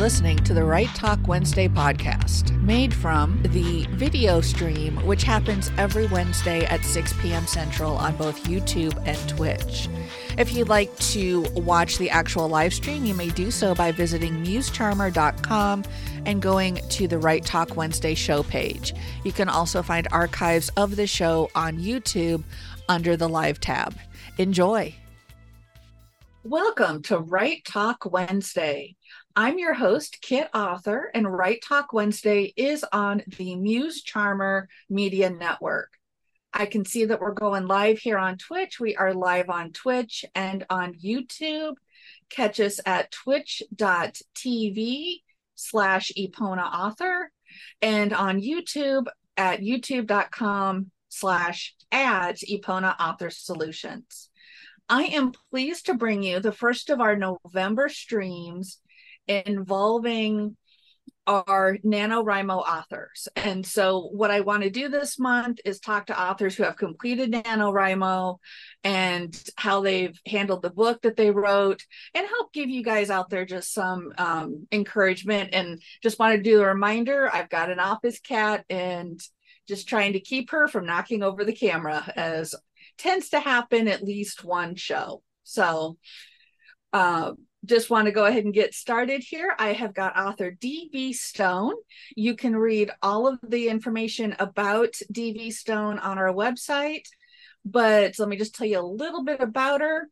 listening to the Write Talk Wednesday podcast, made from the video stream, which happens every Wednesday at 6 p.m. Central on both YouTube and Twitch. If you'd like to watch the actual live stream, you may do so by visiting musecharmer.com and going to the Write Talk Wednesday show page. You can also find archives of the show on YouTube under the live tab. Enjoy. Welcome to Write Talk Wednesday. I'm your host, Kit Author, and Write Talk Wednesday is on the Muse Charmer Media Network. I can see that we're going live here on Twitch. We are live on Twitch and on YouTube. Catch us at twitch.tv slash Epona author and on YouTube at youtube.com slash ads Epona author solutions. I am pleased to bring you the first of our November streams involving are NaNoWriMo authors. And so, what I want to do this month is talk to authors who have completed NaNoWriMo and how they've handled the book that they wrote and help give you guys out there just some um, encouragement. And just want to do a reminder I've got an office cat and just trying to keep her from knocking over the camera, as tends to happen at least one show. So, uh, just want to go ahead and get started here. I have got author D.V. Stone. You can read all of the information about D.V. Stone on our website, but let me just tell you a little bit about her.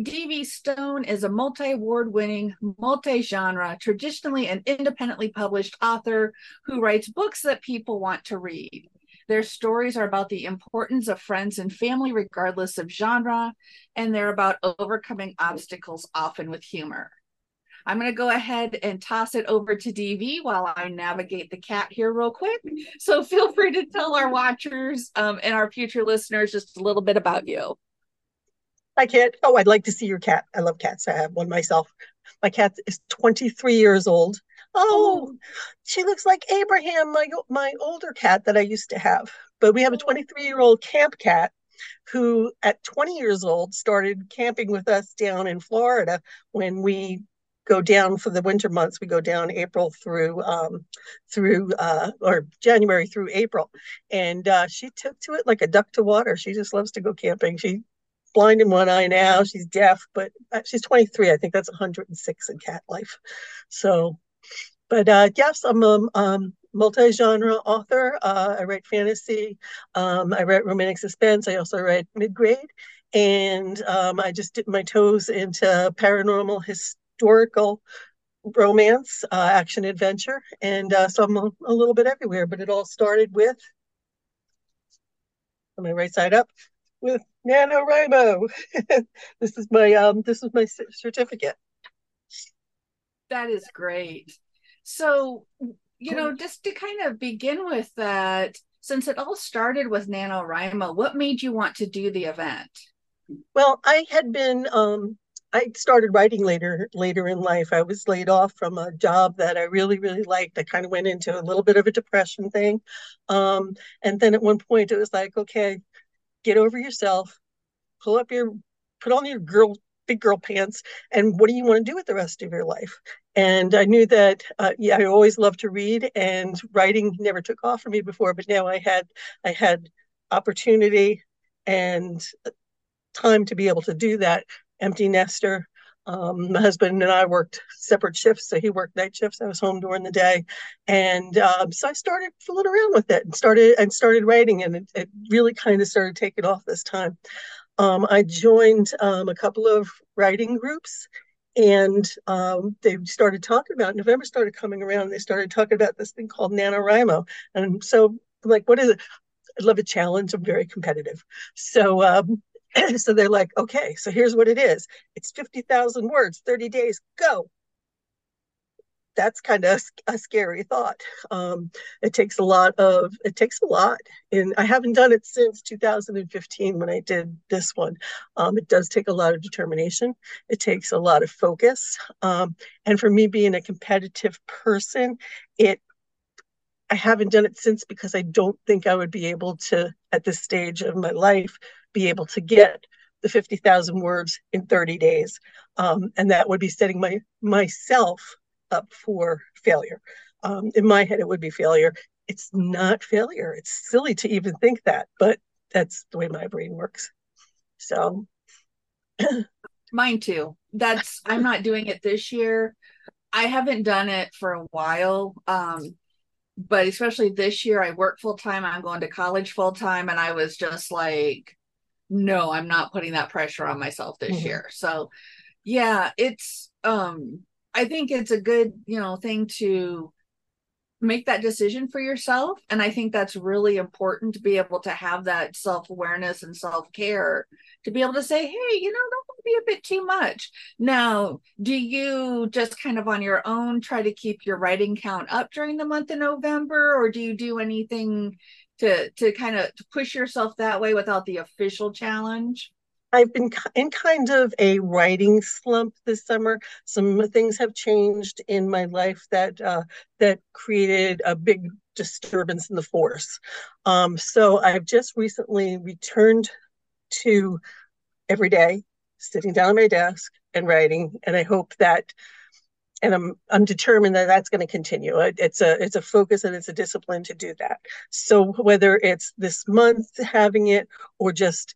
D.V. Stone is a multi award winning, multi genre, traditionally and independently published author who writes books that people want to read. Their stories are about the importance of friends and family, regardless of genre, and they're about overcoming obstacles, often with humor. I'm going to go ahead and toss it over to DV while I navigate the cat here, real quick. So feel free to tell our watchers um, and our future listeners just a little bit about you. Hi, Cat. Oh, I'd like to see your cat. I love cats. I have one myself. My cat is 23 years old. Oh, she looks like Abraham, my my older cat that I used to have. But we have a 23 year old camp cat who, at 20 years old, started camping with us down in Florida when we go down for the winter months. We go down April through um, through uh, or January through April, and uh, she took to it like a duck to water. She just loves to go camping. She blind in one eye now. She's deaf, but uh, she's 23. I think that's 106 in cat life. So but uh, yes, I'm a um, multi-genre author. Uh, I write fantasy. Um, I write romantic suspense. I also write mid-grade. And um, I just dipped my toes into paranormal historical romance, uh, action adventure. And uh, so I'm a, a, little bit everywhere, but it all started with, on my right side up, with NaNoWriMo. this is my um, this is my certificate. That is great. So, you know, just to kind of begin with that, since it all started with NaNoWriMo, what made you want to do the event? Well, I had been um, I started writing later later in life. I was laid off from a job that I really really liked. I kind of went into a little bit of a depression thing, um, and then at one point it was like, okay, get over yourself, pull up your, put on your girl big girl pants and what do you want to do with the rest of your life? And i knew that uh, yeah i always loved to read and writing never took off for me before but now i had i had opportunity and time to be able to do that. Empty nester um, my husband and I worked separate shifts, so he worked night shifts. I was home during the day, and um, so I started fooling around with it and started and started writing, and it, it really kind of started taking off this time um, I joined um, a couple of writing groups and um, they started talking about November started coming around. And they started talking about this thing called NaNoWriMo. And so I'm like, what is it? I love a challenge. I'm very competitive. So, um, so they're like, okay, so here's what it is. It's 50,000 words, 30 days, go that's kind of a scary thought. Um, it takes a lot of it takes a lot, and I haven't done it since 2015 when I did this one. Um, it does take a lot of determination. It takes a lot of focus, um, and for me being a competitive person, it I haven't done it since because I don't think I would be able to at this stage of my life be able to get the 50,000 words in 30 days, um, and that would be setting my myself up for failure. Um, in my head, it would be failure. It's not failure. It's silly to even think that, but that's the way my brain works. So, mine too. That's I'm not doing it this year. I haven't done it for a while. Um, but especially this year, I work full time. I'm going to college full time, and I was just like, no, I'm not putting that pressure on myself this mm-hmm. year. So, yeah, it's um, I think it's a good you know thing to make that decision for yourself and i think that's really important to be able to have that self-awareness and self-care to be able to say hey you know would be a bit too much. Now do you just kind of on your own try to keep your writing count up during the month of november or do you do anything to to kind of push yourself that way without the official challenge I've been in kind of a writing slump this summer. Some things have changed in my life that uh, that created a big disturbance in the force. Um, so I've just recently returned to every day sitting down at my desk and writing, and I hope that. And I'm I'm determined that that's going to continue. It's a it's a focus and it's a discipline to do that. So whether it's this month having it or just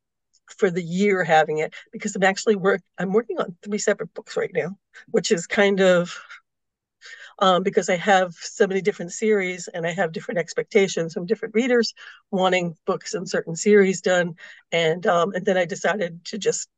for the year having it because I'm actually work I'm working on three separate books right now, which is kind of um, because I have so many different series and I have different expectations from different readers wanting books in certain series done, and um, and then I decided to just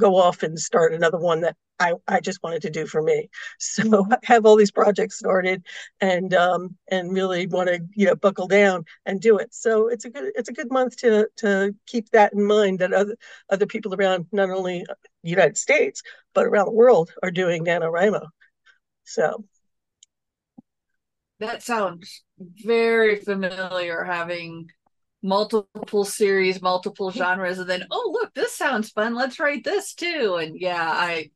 go off and start another one that I, I just wanted to do for me. So. I have all these projects started and um and really want to you know buckle down and do it. So it's a good it's a good month to to keep that in mind that other other people around not only the United States but around the world are doing NaNoWriMo. So that sounds very familiar having multiple series, multiple genres, and then oh look, this sounds fun. Let's write this too. And yeah, I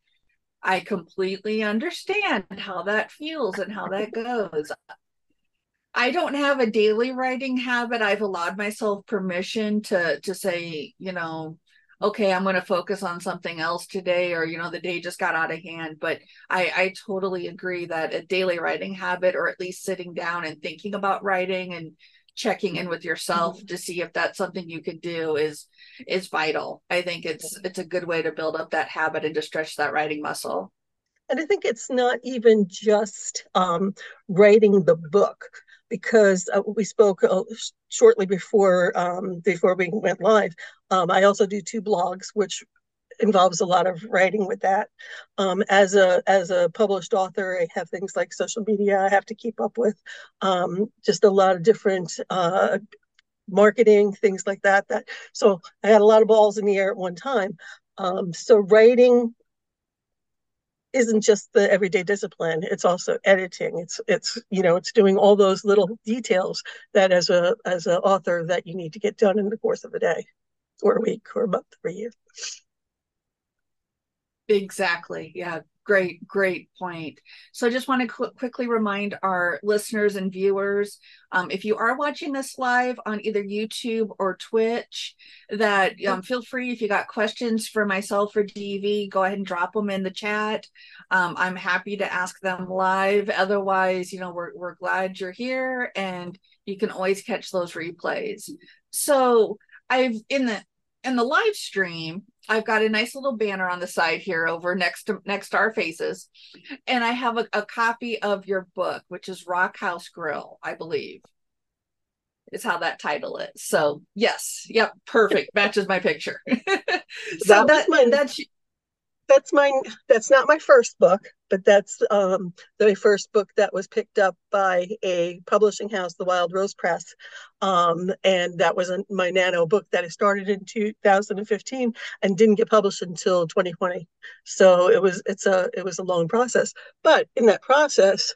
I completely understand how that feels and how that goes. I don't have a daily writing habit. I've allowed myself permission to to say, you know, okay, I'm going to focus on something else today, or you know, the day just got out of hand. But I I totally agree that a daily writing habit, or at least sitting down and thinking about writing and checking in with yourself mm-hmm. to see if that's something you can do is is vital. I think it's it's a good way to build up that habit and to stretch that writing muscle. And i think it's not even just um, writing the book because uh, we spoke uh, shortly before um, before we went live um, i also do two blogs which involves a lot of writing with that. Um, as a as a published author, I have things like social media I have to keep up with, um, just a lot of different uh, marketing things like that. That so I had a lot of balls in the air at one time. Um, so writing isn't just the everyday discipline it's also editing it's it's you know it's doing all those little details that as a as an author that you need to get done in the course of a day or a week or a month or a year Exactly. Yeah. Great, great point. So I just want to qu- quickly remind our listeners and viewers um, if you are watching this live on either YouTube or Twitch, that um, feel free if you got questions for myself or DV, go ahead and drop them in the chat. Um, I'm happy to ask them live. Otherwise, you know, we're, we're glad you're here and you can always catch those replays. So I've in the in the live stream, I've got a nice little banner on the side here over next to next to our faces. And I have a, a copy of your book, which is Rock House Grill, I believe. Is how that title is. So yes, yep, perfect. Matches my picture. so that, that that's that's my that's not my first book but that's um, the first book that was picked up by a publishing house the wild rose press. Um, and that was a, my nano book that I started in 2015 and didn't get published until 2020 so it was it's a it was a long process. But in that process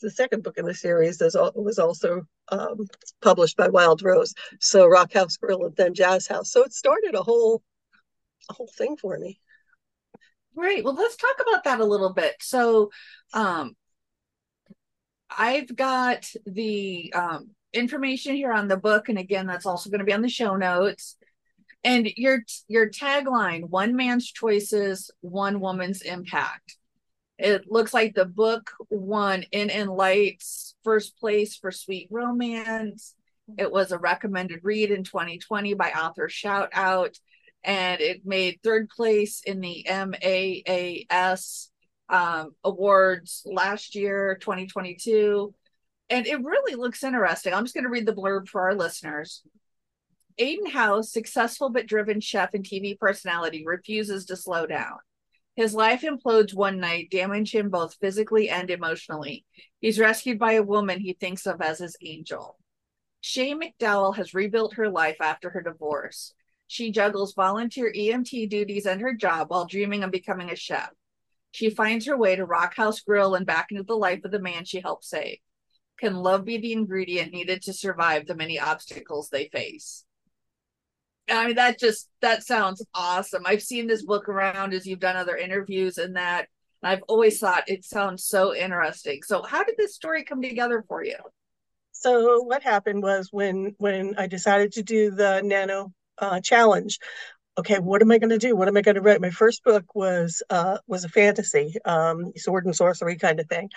the second book in the series is, was also um, published by wild rose. So rock house grill and then jazz house. So it started a whole a whole thing for me Right. Well, let's talk about that a little bit. So, um, I've got the um, information here on the book, and again, that's also going to be on the show notes. And your your tagline: "One man's choices, one woman's impact." It looks like the book won In and Lights first place for Sweet Romance. It was a recommended read in 2020 by author Shout Out, and it made third place in the MAAS um, awards last year, 2022. And it really looks interesting. I'm just going to read the blurb for our listeners. Aiden House, successful but driven chef and TV personality, refuses to slow down. His life implodes one night, damaging him both physically and emotionally. He's rescued by a woman he thinks of as his angel. Shay McDowell has rebuilt her life after her divorce. She juggles volunteer EMT duties and her job while dreaming of becoming a chef. She finds her way to Rock House Grill and back into the life of the man she helped save. Can love be the ingredient needed to survive the many obstacles they face? I mean, that just that sounds awesome. I've seen this book around as you've done other interviews and that. And I've always thought it sounds so interesting. So, how did this story come together for you? So, what happened was when when I decided to do the Nano uh, challenge, okay, what am I going to do? What am I going to write? My first book was uh, was a fantasy, um, sword and sorcery kind of thing,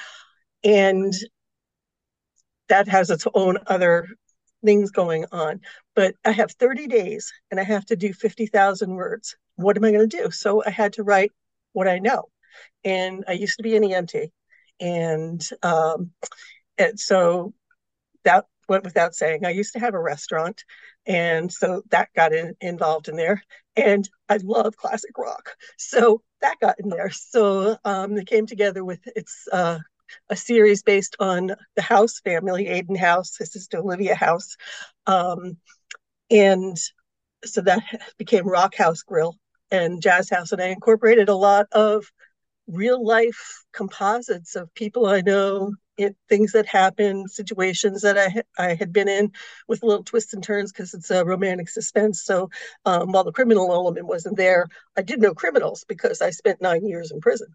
and that has its own other things going on. But I have 30 days and I have to do 50,000 words. What am I going to do? So I had to write what I know. And I used to be an EMT. And, um, and so that went without saying. I used to have a restaurant. And so that got in, involved in there. And I love classic rock. So that got in there. So um, it came together with its uh, a series based on the House family, Aiden House, his sister Olivia House. Um, and so that became Rock House Grill and Jazz House. And I incorporated a lot of real life composites of people I know, it, things that happened, situations that I, I had been in with little twists and turns because it's a romantic suspense. So um, while the criminal element wasn't there, I did know criminals because I spent nine years in prison.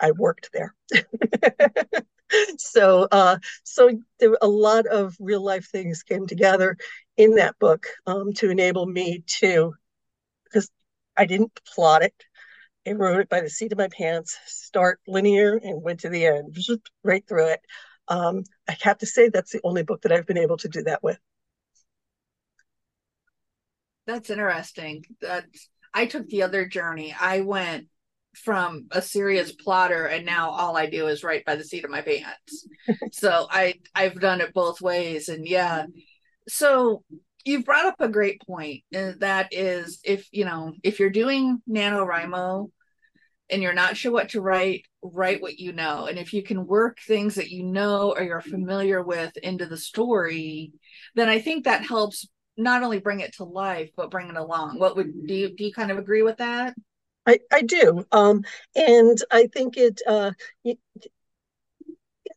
I worked there. so uh, so there a lot of real life things came together in that book um, to enable me to because I didn't plot it. I wrote it by the seat of my pants, start linear and went to the end, right through it. Um, I have to say that's the only book that I've been able to do that with. That's interesting. That I took the other journey. I went from a serious plotter and now all I do is write by the seat of my pants. so I I've done it both ways and yeah. So you've brought up a great point and that is if you know if you're doing NaNoWriMo and you're not sure what to write, write what you know. And if you can work things that you know or you're familiar with into the story, then I think that helps not only bring it to life but bring it along. What would do you do you kind of agree with that? I, I do. Um, and I think it, uh, in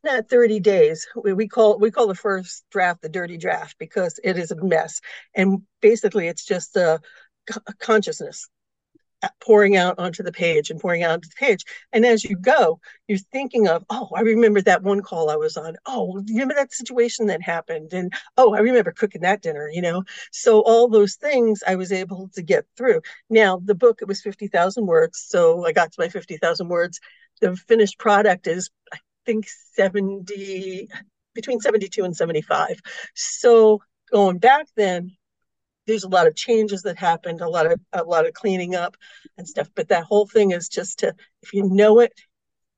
that 30 days, we, we call we call the first draft the dirty draft because it is a mess. And basically it's just a, a consciousness pouring out onto the page and pouring out onto the page. And as you go, you're thinking of, oh, I remember that one call I was on. Oh, remember that situation that happened? And oh, I remember cooking that dinner, you know? So all those things I was able to get through. Now, the book, it was 50,000 words. So I got to my 50,000 words. The finished product is, I think, 70, between 72 and 75. So going back then, there's a lot of changes that happened, a lot of a lot of cleaning up and stuff. But that whole thing is just to if you know it,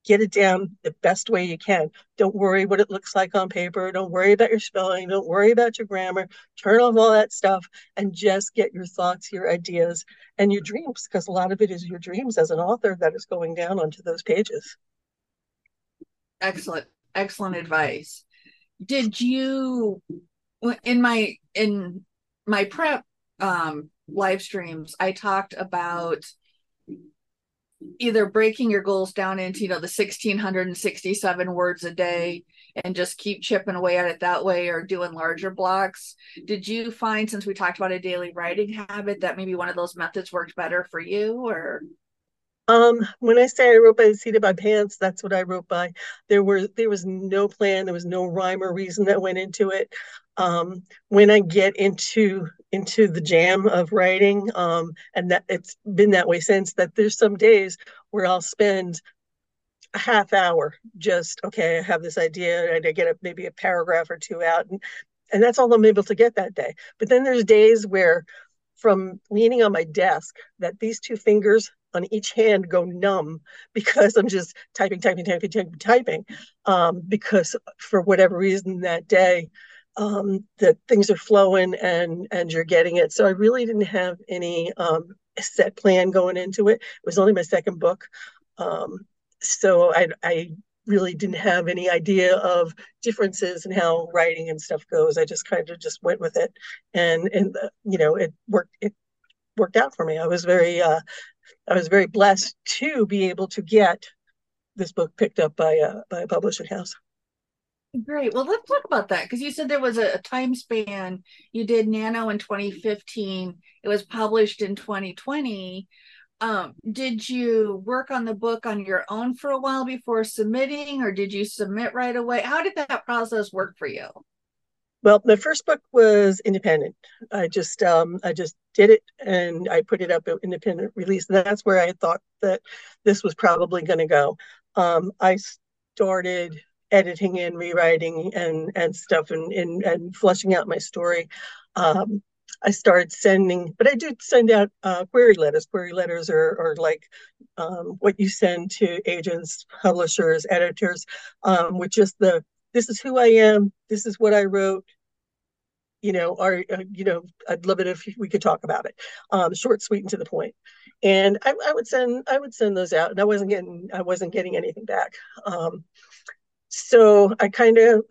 get it down the best way you can. Don't worry what it looks like on paper. Don't worry about your spelling. Don't worry about your grammar. Turn off all that stuff and just get your thoughts, your ideas, and your dreams, because a lot of it is your dreams as an author that is going down onto those pages. Excellent, excellent advice. Did you in my in my prep um, live streams, I talked about either breaking your goals down into you know the 1667 words a day and just keep chipping away at it that way or doing larger blocks did you find since we talked about a daily writing habit that maybe one of those methods worked better for you or um, when I say I wrote by the seat of my pants, that's what I wrote by. There were there was no plan, there was no rhyme or reason that went into it. Um, when I get into into the jam of writing, um, and that it's been that way since. That there's some days where I'll spend a half hour just okay i have this idea and i get a, maybe a paragraph or two out and and that's all i'm able to get that day but then there's days where from leaning on my desk that these two fingers on each hand go numb because i'm just typing typing typing typing typing um, because for whatever reason that day um, that things are flowing and and you're getting it so i really didn't have any um, set plan going into it it was only my second book um, so I, I really didn't have any idea of differences in how writing and stuff goes. I just kind of just went with it, and and the, you know it worked. It worked out for me. I was very uh, I was very blessed to be able to get this book picked up by a by a publishing house. Great. Well, let's talk about that because you said there was a, a, time span. You did Nano in 2015. It was published in 2020 um, did you work on the book on your own for a while before submitting or did you submit right away how did that process work for you well the first book was independent i just um, i just did it and i put it up an independent release that's where i thought that this was probably going to go um, i started editing and rewriting and and stuff and and, and fleshing out my story um, I started sending, but I do send out uh, query letters. Query letters are, are like um, what you send to agents, publishers, editors, um, with just the this is who I am, this is what I wrote. You know, are uh, you know, I'd love it if we could talk about it. Um, short, sweet, and to the point. And I, I, would send I would send those out, and I wasn't getting I wasn't getting anything back. Um, so I kind of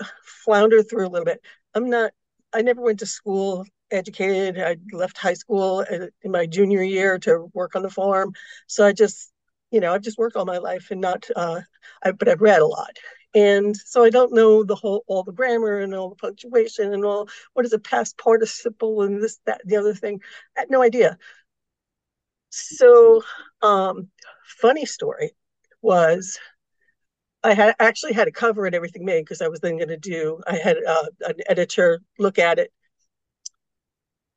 floundered through a little bit. I'm not I never went to school educated. I left high school in my junior year to work on the farm. So I just, you know, I've just worked all my life and not, uh, I, but I've read a lot. And so I don't know the whole, all the grammar and all the punctuation and all, what is a past participle and this, that, the other thing. I had no idea. So, um, funny story was I had actually had a cover and everything made because I was then going to do. I had uh, an editor look at it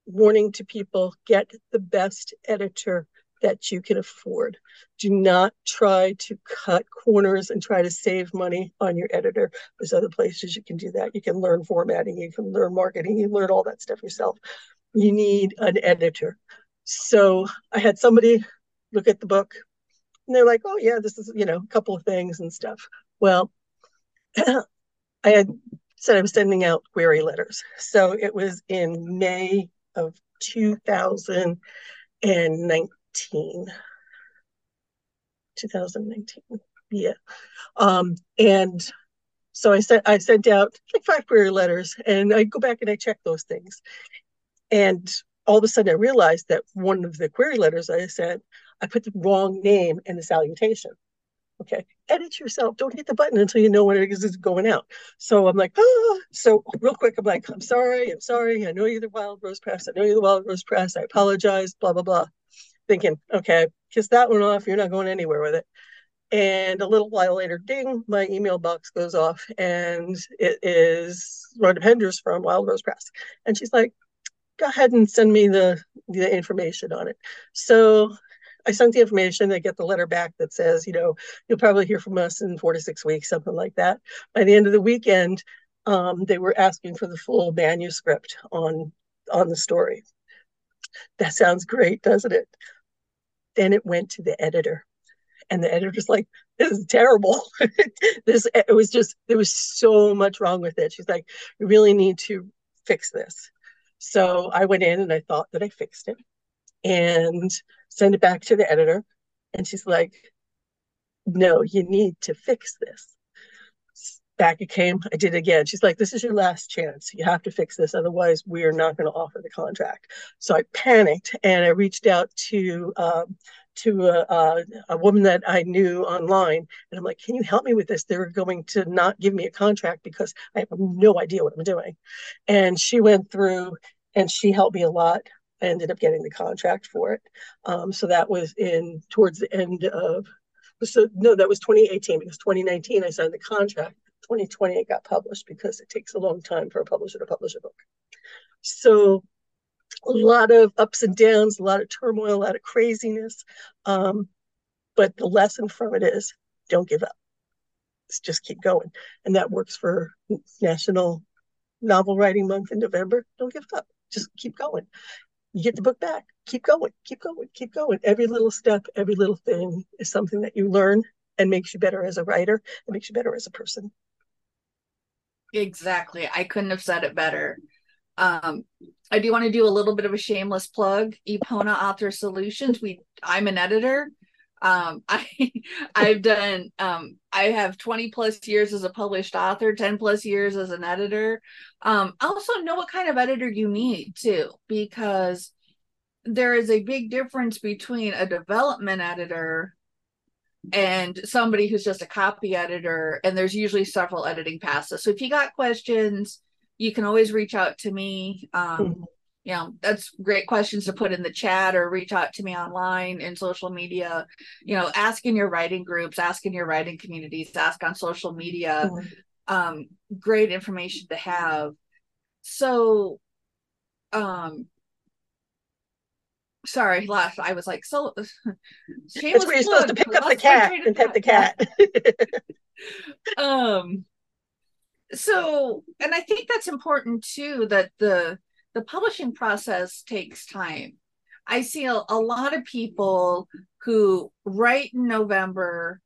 warning to people get the best editor that you can afford. Do not try to cut corners and try to save money on your editor. There's other places you can do that. You can learn formatting, you can learn marketing, you learn all that stuff yourself. You need an editor. So I had somebody look at the book and they're like, oh, yeah, this is, you know, a couple of things and stuff. Well, I had said I was sending out query letters. So it was in May of 2019. 2019. Yeah. Um, and so I sent I sent out like five query letters and I go back and I check those things. And all of a sudden I realized that one of the query letters I sent, I put the wrong name in the salutation. Okay, edit yourself. Don't hit the button until you know when it is going out. So I'm like, ah. So real quick, I'm like, I'm sorry, I'm sorry. I know you're the Wild Rose Press. I know you're the Wild Rose Press. I apologize. Blah blah blah. Thinking, okay, kiss that one off. You're not going anywhere with it. And a little while later, ding, my email box goes off, and it is Rhonda Penders from Wild Rose Press, and she's like, go ahead and send me the the information on it. So I sent the information. I get the letter back that says, you know, you'll probably hear from us in four to six weeks, something like that. By the end of the weekend, um, they were asking for the full manuscript on on the story. That sounds great, doesn't it? Then it went to the editor, and the editor's like, "This is terrible. this it was just there was so much wrong with it." She's like, "We really need to fix this." So I went in and I thought that I fixed it, and send it back to the editor. And she's like, no, you need to fix this. Back it came. I did it again. She's like, this is your last chance. You have to fix this. Otherwise, we are not going to offer the contract. So I panicked and I reached out to um, to a, a, a, woman that I knew online. And I'm like, can you help me with this? They're going to not give me a contract because I have no idea what I'm doing. And she went through and she helped me a lot. I ended up getting the contract for it. Um, so that was in towards the end of, so no, that was 2018 because 2019 I signed the contract. 2020 it got published because it takes a long time for a publisher to publish a book. So a lot of ups and downs, a lot of turmoil, a lot of craziness. Um, but the lesson from it is don't give up. just keep going. And that works for National Novel Writing Month in November. Don't give up. Just keep going. You get the book back. Keep going, keep going, keep going. Every little step, every little thing is something that you learn and makes you better as a writer. It makes you better as a person. Exactly. I couldn't have said it better. Um, I do want to do a little bit of a shameless plug. Epona Author Solutions. We I'm an editor um i i've done um i have 20 plus years as a published author 10 plus years as an editor. Um I also know what kind of editor you need too because there is a big difference between a development editor and somebody who's just a copy editor and there's usually several editing passes. So if you got questions you can always reach out to me. Um, mm-hmm you know that's great questions to put in the chat or reach out to me online in social media. You know ask in your writing groups ask in your writing communities ask on social media. Mm-hmm. um, great information to have. So um sorry last i was like so that's where you're supposed to pick up the cat and pet the cat. Um so and i think that's important too that the the publishing process takes time. I see a, a lot of people who write in November,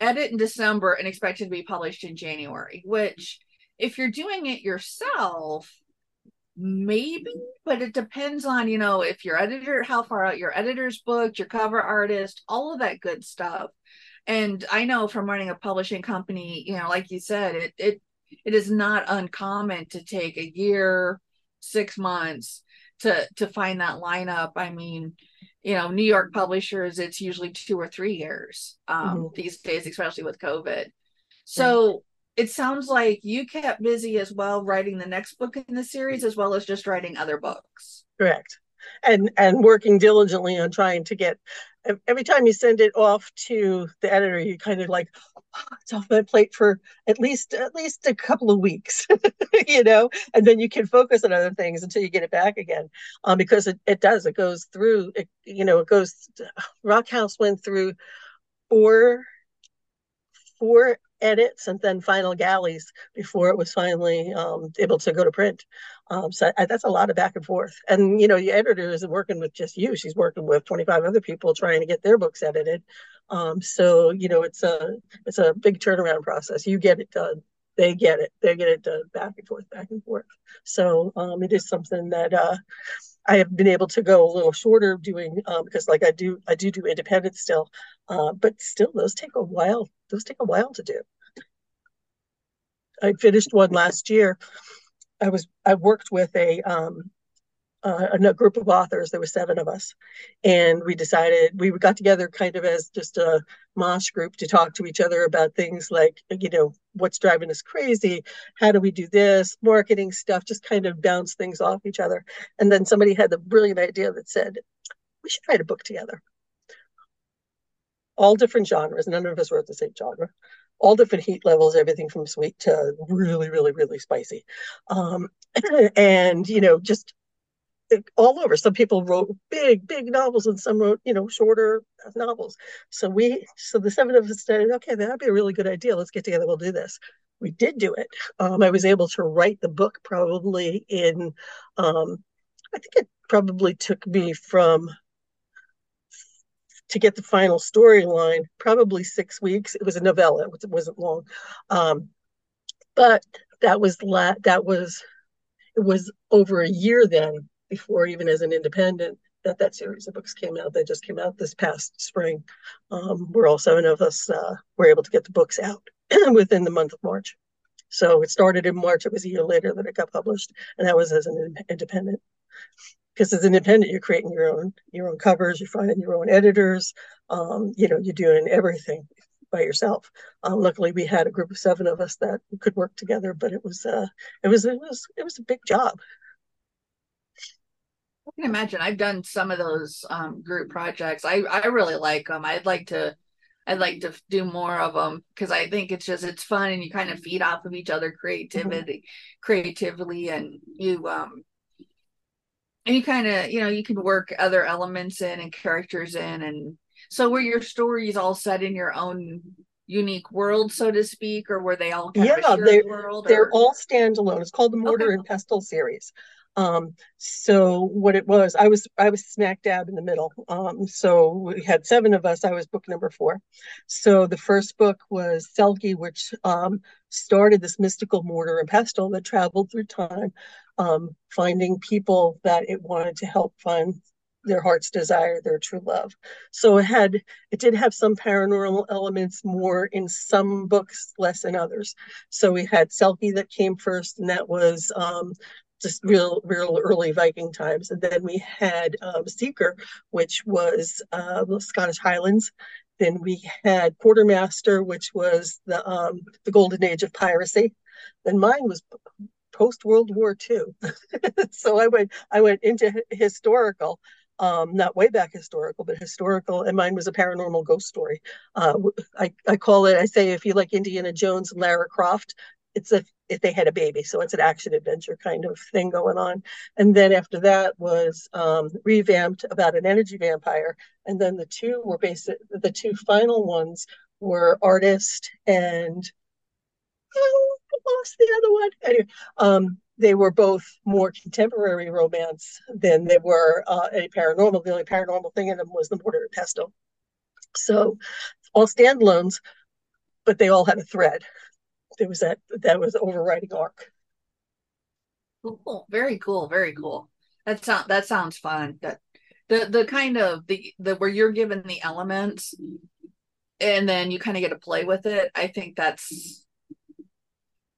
edit in December, and expect it to be published in January, which, if you're doing it yourself, maybe, but it depends on, you know, if your editor, how far out your editor's booked, your cover artist, all of that good stuff. And I know from running a publishing company, you know, like you said, it it it is not uncommon to take a year, six months to to find that lineup i mean you know new york publishers it's usually two or three years um, mm-hmm. these days especially with covid so yeah. it sounds like you kept busy as well writing the next book in the series as well as just writing other books correct and and working diligently on trying to get every time you send it off to the editor you kind of like oh, it's off my plate for at least at least a couple of weeks you know and then you can focus on other things until you get it back again um, because it, it does it goes through it you know it goes rock house went through four four edits and then final galleys before it was finally um, able to go to print. Um, so I, that's a lot of back and forth. And you know, the editor isn't working with just you; she's working with 25 other people trying to get their books edited. Um, so you know, it's a it's a big turnaround process. You get it done, they get it, they get it done back and forth, back and forth. So um, it is something that. Uh, I have been able to go a little shorter doing um, because like I do I do do independent still, uh, but still those take a while. Those take a while to do. I finished one last year. I was I worked with a um, uh, a group of authors. There were seven of us, and we decided we got together kind of as just a mosh group to talk to each other about things like you know what's driving us crazy, how do we do this, marketing stuff, just kind of bounce things off each other. And then somebody had the brilliant idea that said we should write a book together. All different genres. None of us wrote the same genre all different heat levels, everything from sweet to really, really, really spicy. Um, and, you know, just all over. Some people wrote big, big novels and some wrote, you know, shorter novels. So we, so the seven of us said, okay, that'd be a really good idea. Let's get together. We'll do this. We did do it. Um, I was able to write the book probably in, um, I think it probably took me from to get the final storyline, probably six weeks. It was a novella; it wasn't long, um, but that was la- that was it was over a year then before even as an independent that that series of books came out. They just came out this past spring. Um, where all seven of us uh, were able to get the books out within the month of March. So it started in March. It was a year later that it got published, and that was as an independent because as an independent, you're creating your own your own covers, you're finding your own editors, um, you know, you're doing everything by yourself. Um, luckily, we had a group of seven of us that could work together, but it was uh, it was it was it was a big job. I can imagine. I've done some of those um, group projects. I I really like them. I'd like to. I'd like to do more of them because I think it's just it's fun and you kind of feed off of each other creativity, mm-hmm. creatively, and you um and you kind of you know you can work other elements in and characters in and so were your stories all set in your own unique world, so to speak, or were they all kind yeah, of a shared they world? they're or- all standalone. It's called the Mortar Okay. and Pestle series. Um, so what it was, I was I was smack dab in the middle. Um, so we had seven of us. I was book number four. So the first book was Selkie, which um, started this mystical mortar and pestle that traveled through time, um, finding people that it wanted to help find their heart's desire, their true love. So it had it did have some paranormal elements more in some books, less in others. So we had Selkie that came first, and that was um, just real, real early Viking times. And then we had um, Seeker, which was the Scottish Highlands. Then we had Quartermaster, which was the um, the golden age of piracy. Then mine was post World War II. so I went I went into historical, um, not way back historical, but historical, and mine was a paranormal ghost story. Uh, I I call it. I say if you like Indiana Jones and Lara Croft, it's a they had a baby, so it's an action adventure kind of thing going on. And then after that was um, revamped about an energy vampire, and then the two were basic. The two final ones were artist and oh, I lost the other one. Anyway, um, they were both more contemporary romance than they were uh, any paranormal. The only paranormal thing in them was the Mortar and Pestle. So all standalones, but they all had a thread. There was that that was overriding arc. Cool. Very cool. Very cool. That sound that sounds fun. That the the kind of the the where you're given the elements and then you kind of get to play with it. I think that's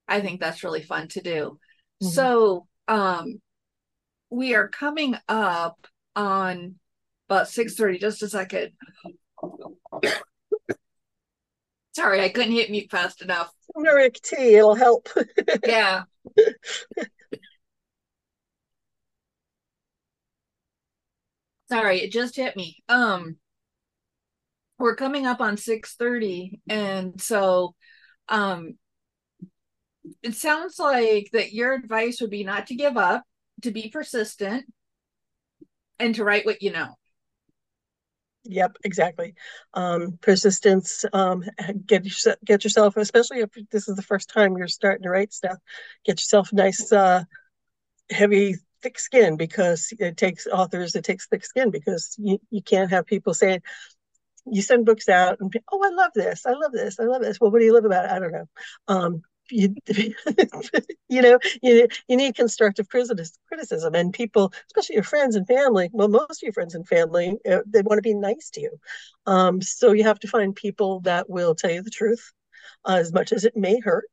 I think that's really fun to do. Mhm. So um we are coming up on about 6:30 just a second. Sorry, I couldn't hit mute fast enough. Turmeric tea, it'll help. Yeah. Sorry, it just hit me. Um we're coming up on 6:30 and so um it sounds like that your advice would be not to give up, to be persistent and to write what you know. Yep, exactly. Um, persistence. Um, get get yourself, especially if this is the first time you're starting to write stuff, get yourself nice, uh, heavy, thick skin because it takes authors. It takes thick skin because you you can't have people saying you send books out and oh, I love this, I love this, I love this. Well, what do you love about it? I don't know. Um, you, you know, you, you need constructive criticism, and people, especially your friends and family. Well, most of your friends and family, uh, they want to be nice to you. Um, so you have to find people that will tell you the truth, uh, as much as it may hurt.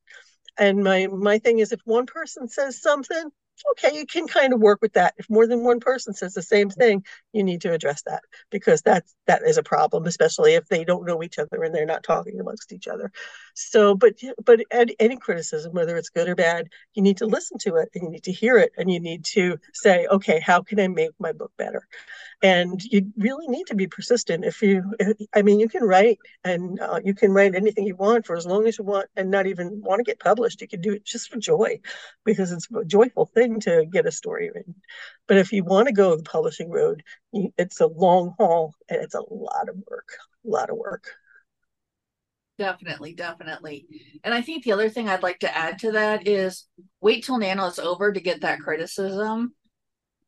And my my thing is, if one person says something, okay, you can kind of work with that. If more than one person says the same thing, you need to address that because that's that is a problem, especially if they don't know each other and they're not talking amongst each other. So, but but any criticism, whether it's good or bad, you need to listen to it and you need to hear it and you need to say, okay, how can I make my book better? And you really need to be persistent. If you, I mean, you can write and uh, you can write anything you want for as long as you want and not even want to get published. You can do it just for joy because it's a joyful thing to get a story written. But if you want to go the publishing road, it's a long haul and it's a lot of work, a lot of work. Definitely, definitely. And I think the other thing I'd like to add to that is wait till Nano is over to get that criticism.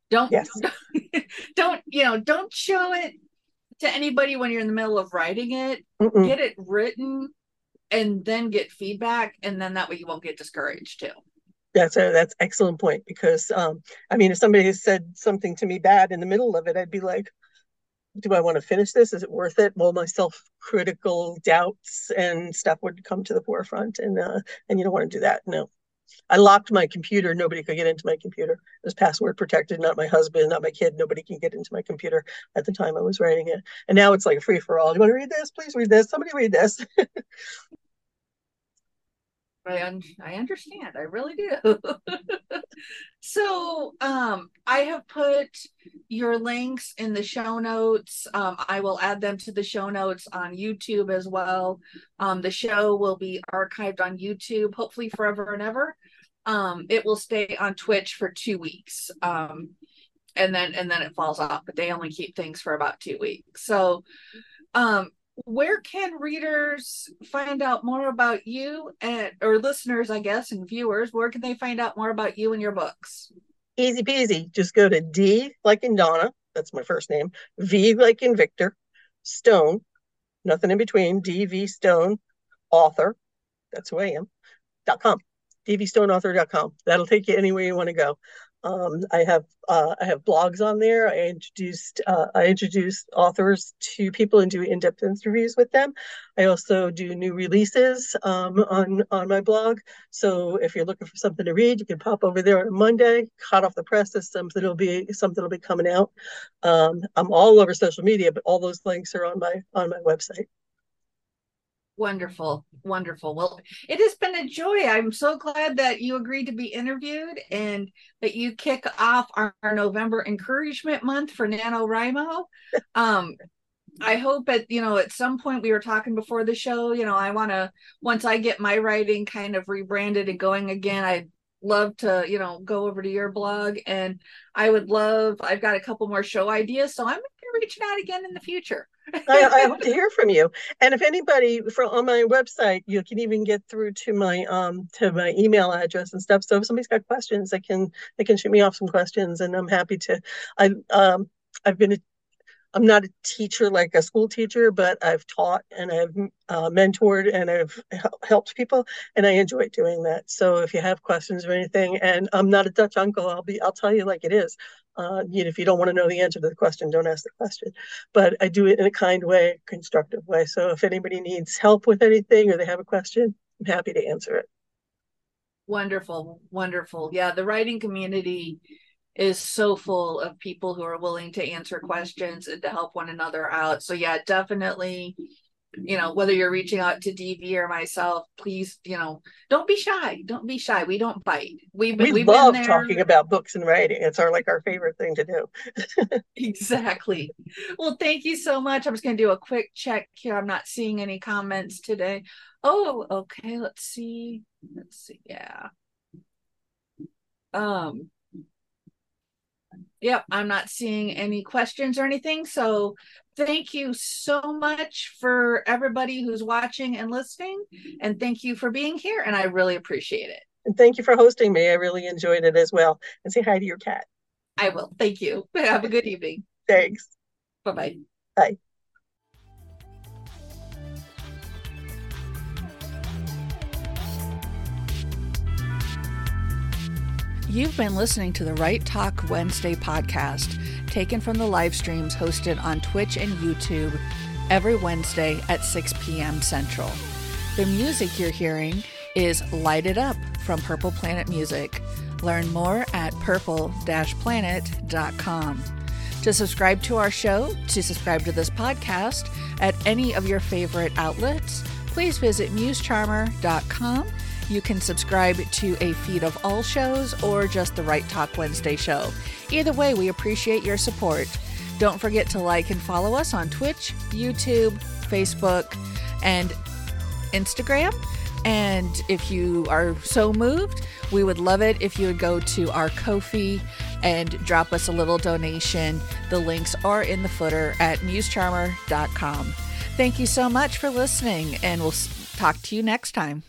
Don't yes. don't you know, don't show it to anybody when you're in the middle of writing it. Mm-mm. Get it written and then get feedback and then that way you won't get discouraged too. That's a that's excellent point because um I mean if somebody said something to me bad in the middle of it, I'd be like, do I want to finish this? Is it worth it? Well, my self-critical doubts and stuff would come to the forefront, and uh, and you don't want to do that. No, I locked my computer. Nobody could get into my computer. It was password protected. Not my husband, not my kid. Nobody can get into my computer at the time I was writing it. And now it's like a free for all. You want to read this? Please read this. Somebody read this. I un- I understand. I really do. so um I have put your links in the show notes. Um I will add them to the show notes on YouTube as well. Um the show will be archived on YouTube hopefully forever and ever. Um it will stay on Twitch for 2 weeks. Um and then and then it falls off, but they only keep things for about 2 weeks. So um where can readers find out more about you and or listeners, I guess, and viewers? Where can they find out more about you and your books? Easy peasy. Just go to D like in Donna, that's my first name, V like in Victor, Stone, nothing in between, DV Stone, author, that's who I am, dot com, dvstoneauthor.com. That'll take you anywhere you want to go. Um, I have uh, I have blogs on there. I introduced uh, I introduce authors to people and do in-depth interviews with them. I also do new releases um, on on my blog. So if you're looking for something to read, you can pop over there on a Monday, hot off the press. Something will be something will be coming out. Um, I'm all over social media, but all those links are on my on my website. Wonderful, wonderful. Well, it has been a joy. I'm so glad that you agreed to be interviewed and that you kick off our, our November encouragement month for NaNoWriMo. Um, I hope at you know at some point we were talking before the show, you know, I want to once I get my writing kind of rebranded and going again, I'd love to, you know, go over to your blog and I would love I've got a couple more show ideas, so I'm going to reach out again in the future. I, I, hope to hear from you. And if anybody from on my website, you can even get through to my um to my email address and stuff. So if somebody's got questions, they can they can shoot me off some questions, and I'm happy to. I um I've been a I'm not a teacher like a school teacher, but I've taught and I've uh, mentored and I've helped people, and I enjoy doing that. So if you have questions or anything, and I'm not a Dutch uncle, I'll be I'll tell you like it is. Uh, you know, if you don't want to know the answer to the question, don't ask the question. But I do it in a kind way, constructive way. So if anybody needs help with anything or they have a question, I'm happy to answer it. Wonderful, wonderful. Yeah, the writing community is so full of people who are willing to answer questions and to help one another out. So yeah, definitely you know whether you're reaching out to dv or myself please you know don't be shy. Don't be shy. We don't bite. We've, we we've love talking about books and writing. It's our like our favorite thing to do. Exactly. Well thank you so much. I'm just going to do a quick check here. I'm not seeing any comments today. Oh okay. Let's see. Let's see. Yeah. Um Yep, I'm not seeing any questions or anything. So thank you so much for everybody who's watching and listening. And thank you for being here. And I really appreciate it. And thank you for hosting me. I really enjoyed it as well. And say hi to your cat. I will. Thank you. Have a good evening. Thanks. Bye-bye. Bye. You've been listening to the Write Talk Wednesday podcast, taken from the live streams hosted on Twitch and YouTube every Wednesday at 6 p.m. Central. The music you're hearing is Light It Up from Purple Planet Music. Learn more at purple-planet.com. To subscribe to our show, to subscribe to this podcast at any of your favorite outlets, please visit musecharmer.com you can subscribe to a feed of all shows or just the Write Talk Wednesday show. Either way, we appreciate your support. Don't forget to like and follow us on Twitch, YouTube, Facebook, and Instagram. And if you are so moved, we would love it if you would go to our Ko-fi and drop us a little donation. The links are in the footer at musecharmer.com. Thank you so much for listening, and we'll talk to you next time.